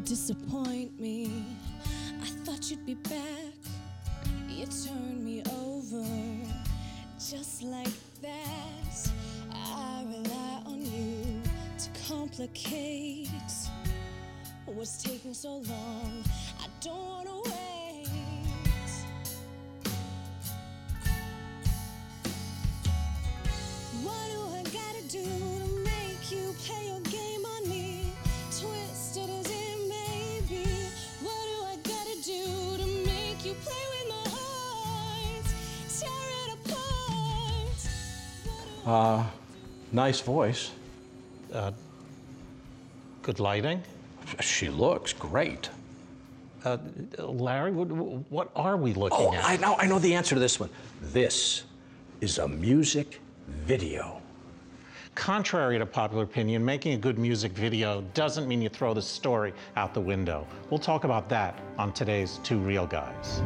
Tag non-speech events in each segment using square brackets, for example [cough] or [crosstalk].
You disappoint me. I thought you'd be back. You turn me over just like that. I rely on you to complicate what's taking so long. I don't wanna Uh, nice voice. Good lighting. She looks great. Uh, Larry, what, what are we looking Oh, at? I know, I know the answer to this one. This is a music video. Contrary to popular opinion, making a good music video doesn't mean you throw the story out the window. We'll talk about that on today's Two Reel Guys.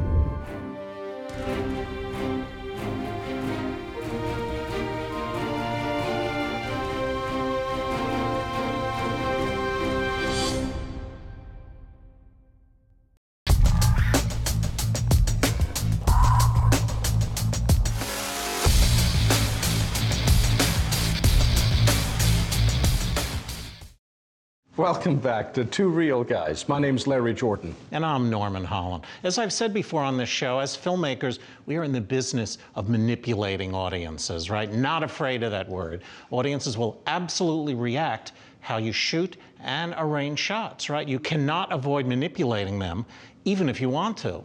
Welcome back to Two Reel Guys. My name's Larry Jordan. And I'm Norman Hollyn. As I've said before on this show, as filmmakers, we are in the business of manipulating audiences, right? Not afraid of that word. Audiences will absolutely react how you shoot and arrange shots, right? You cannot avoid manipulating them, even if you want to.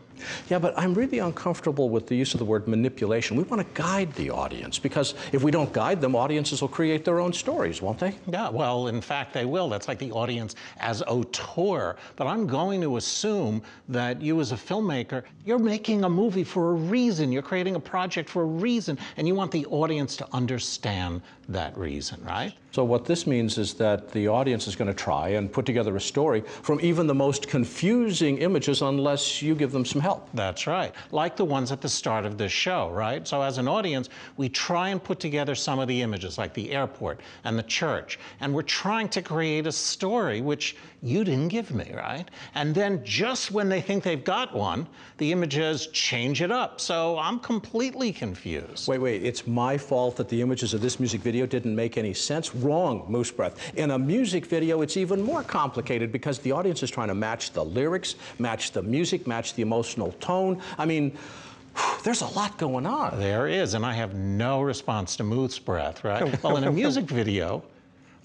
Yeah, but I'm really uncomfortable with the use of the word manipulation. We want to guide the audience because if we don't guide them, audiences will create their own stories, won't they? Yeah, well, in fact, they will. That's like the audience as auteur. But I'm going to assume that you, as a filmmaker, you're making a movie for a reason. You're creating a project for a reason, and you want the audience to understand that reason, right? So, what this means is that the audience is going to try and put together a story from even the most confusing images unless you give them some help. That's right. Like the ones at the start of this show, right? So, as an audience, we try and put together some of the images, like the airport and the church, and we're trying to create a story which you didn't give me, right? And then, just when they think they've got one, the images change it up. So, I'm completely confused. Wait, wait, it's my fault that the images of this music video didn't make any sense? Wrong, Moose Breath. In a music video, it's even more complicated because the audience is trying to match the lyrics, match the music, match the emotional tone. I mean, there's a lot going on. There is, and I have no response to Moose Breath, right? [laughs] well, in a music video,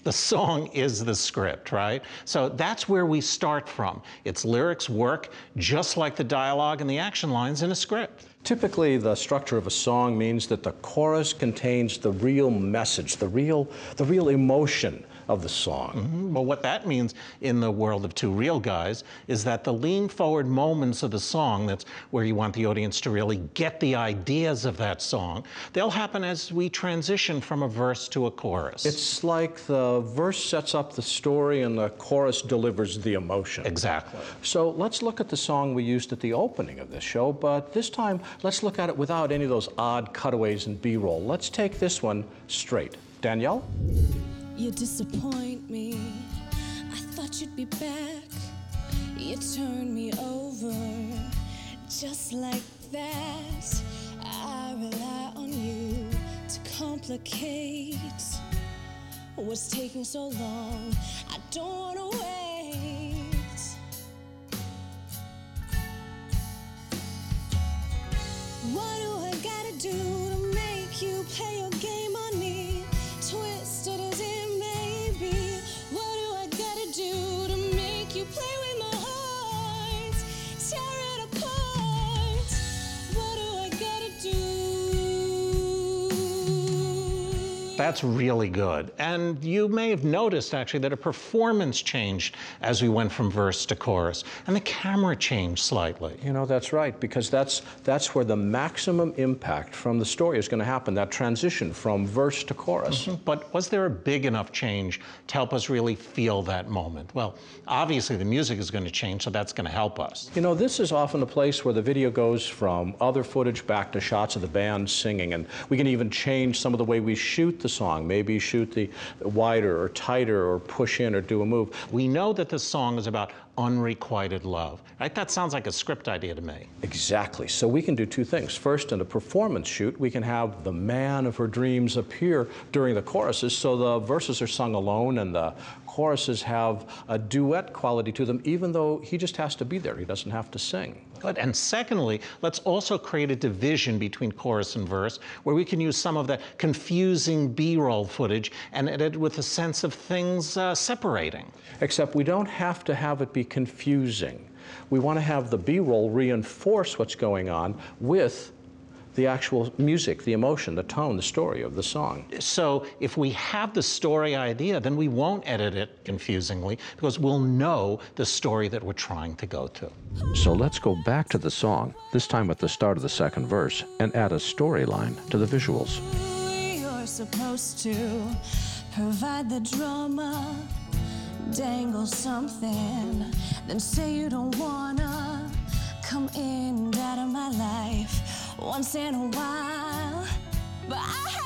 the song is the script, right? So that's where we start from. Its lyrics work just like the dialogue and the action lines in a script. Typically, the structure of a song means that the chorus contains the real message, the real, the real emotion of the song. Mm-hmm. Well, what that means in the world of two reel guys is that the lean forward moments of the song, that's where you want the audience to really get the ideas of that song, they'll happen as we transition from a verse to a chorus. It's like the verse sets up the story and the chorus delivers the emotion. exactly. So let's look at the song we used at the opening of this show, but this time let's look at it without any of those odd cutaways and B roll. Let's take this one straight. Danielle? You disappoint me. I thought you'd be back. You turn me over just like that. I rely on you to complicate what's taking so long. I don't wanna wait. What do I gotta do to make you play your game on me? Twisted as it That's really good. And you may have noticed actually that a performance changed as we went from verse to chorus, and the camera changed slightly. You know, that's right, because that's, that's where the maximum impact from the story is going to happen, that transition from verse to chorus. Mm-hmm. But was there a big enough change to help us really feel that moment? Well, obviously the music is going to change, so that's going to help us. You know, this is often a place where the video goes from other footage back to shots of the band singing, and we can even change some of the way we shoot the song, maybe shoot the wider or tighter or push in or do a move. We know that this song is about unrequited love. Right? That sounds like a script idea to me. Exactly. So we can do two things. First, in a performance shoot, we can have the man of her dreams appear during the choruses, so the verses are sung alone and the choruses have a duet quality to them, even though he just has to be there. He doesn't have to sing. Good. And secondly, let's also create a division between chorus and verse where we can use some of that confusing B roll footage and edit with a sense of things uh, separating. Except we don't have to have it be confusing. We want to have the B roll reinforce what's going on with the actual music, the emotion, the tone, the story of the song. So if we have the story idea, then we won't edit it confusingly because we'll know the story that we're trying to go to. So let's go back to the song, this time at the start of the second verse, and add a storyline to the visuals. You're supposed to provide the drama, dangle something, then say you don't wanna come in out of my life once in a while. But I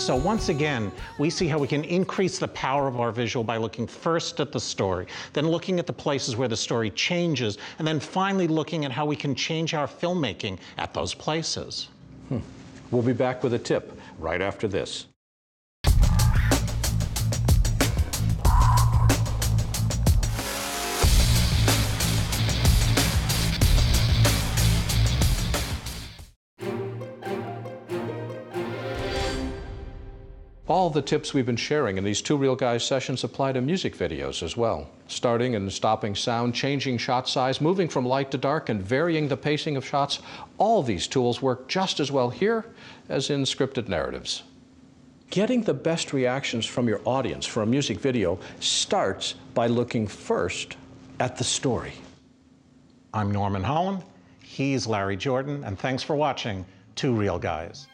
So once again, we see how we can increase the power of our visual by looking first at the story, then looking at the places where the story changes, and then finally looking at how we can change our filmmaking at those places. Hmm. We'll be back with a tip right after this. All the tips we've been sharing in these Two Reel Guys sessions apply to music videos as well. Starting and stopping sound, changing shot size, moving from light to dark, and varying the pacing of shots. All these tools work just as well here as in scripted narratives. Getting the best reactions from your audience for a music video starts by looking first at the story. I'm Norman Hollyn, he's Larry Jordan, and thanks for watching Two Reel Guys.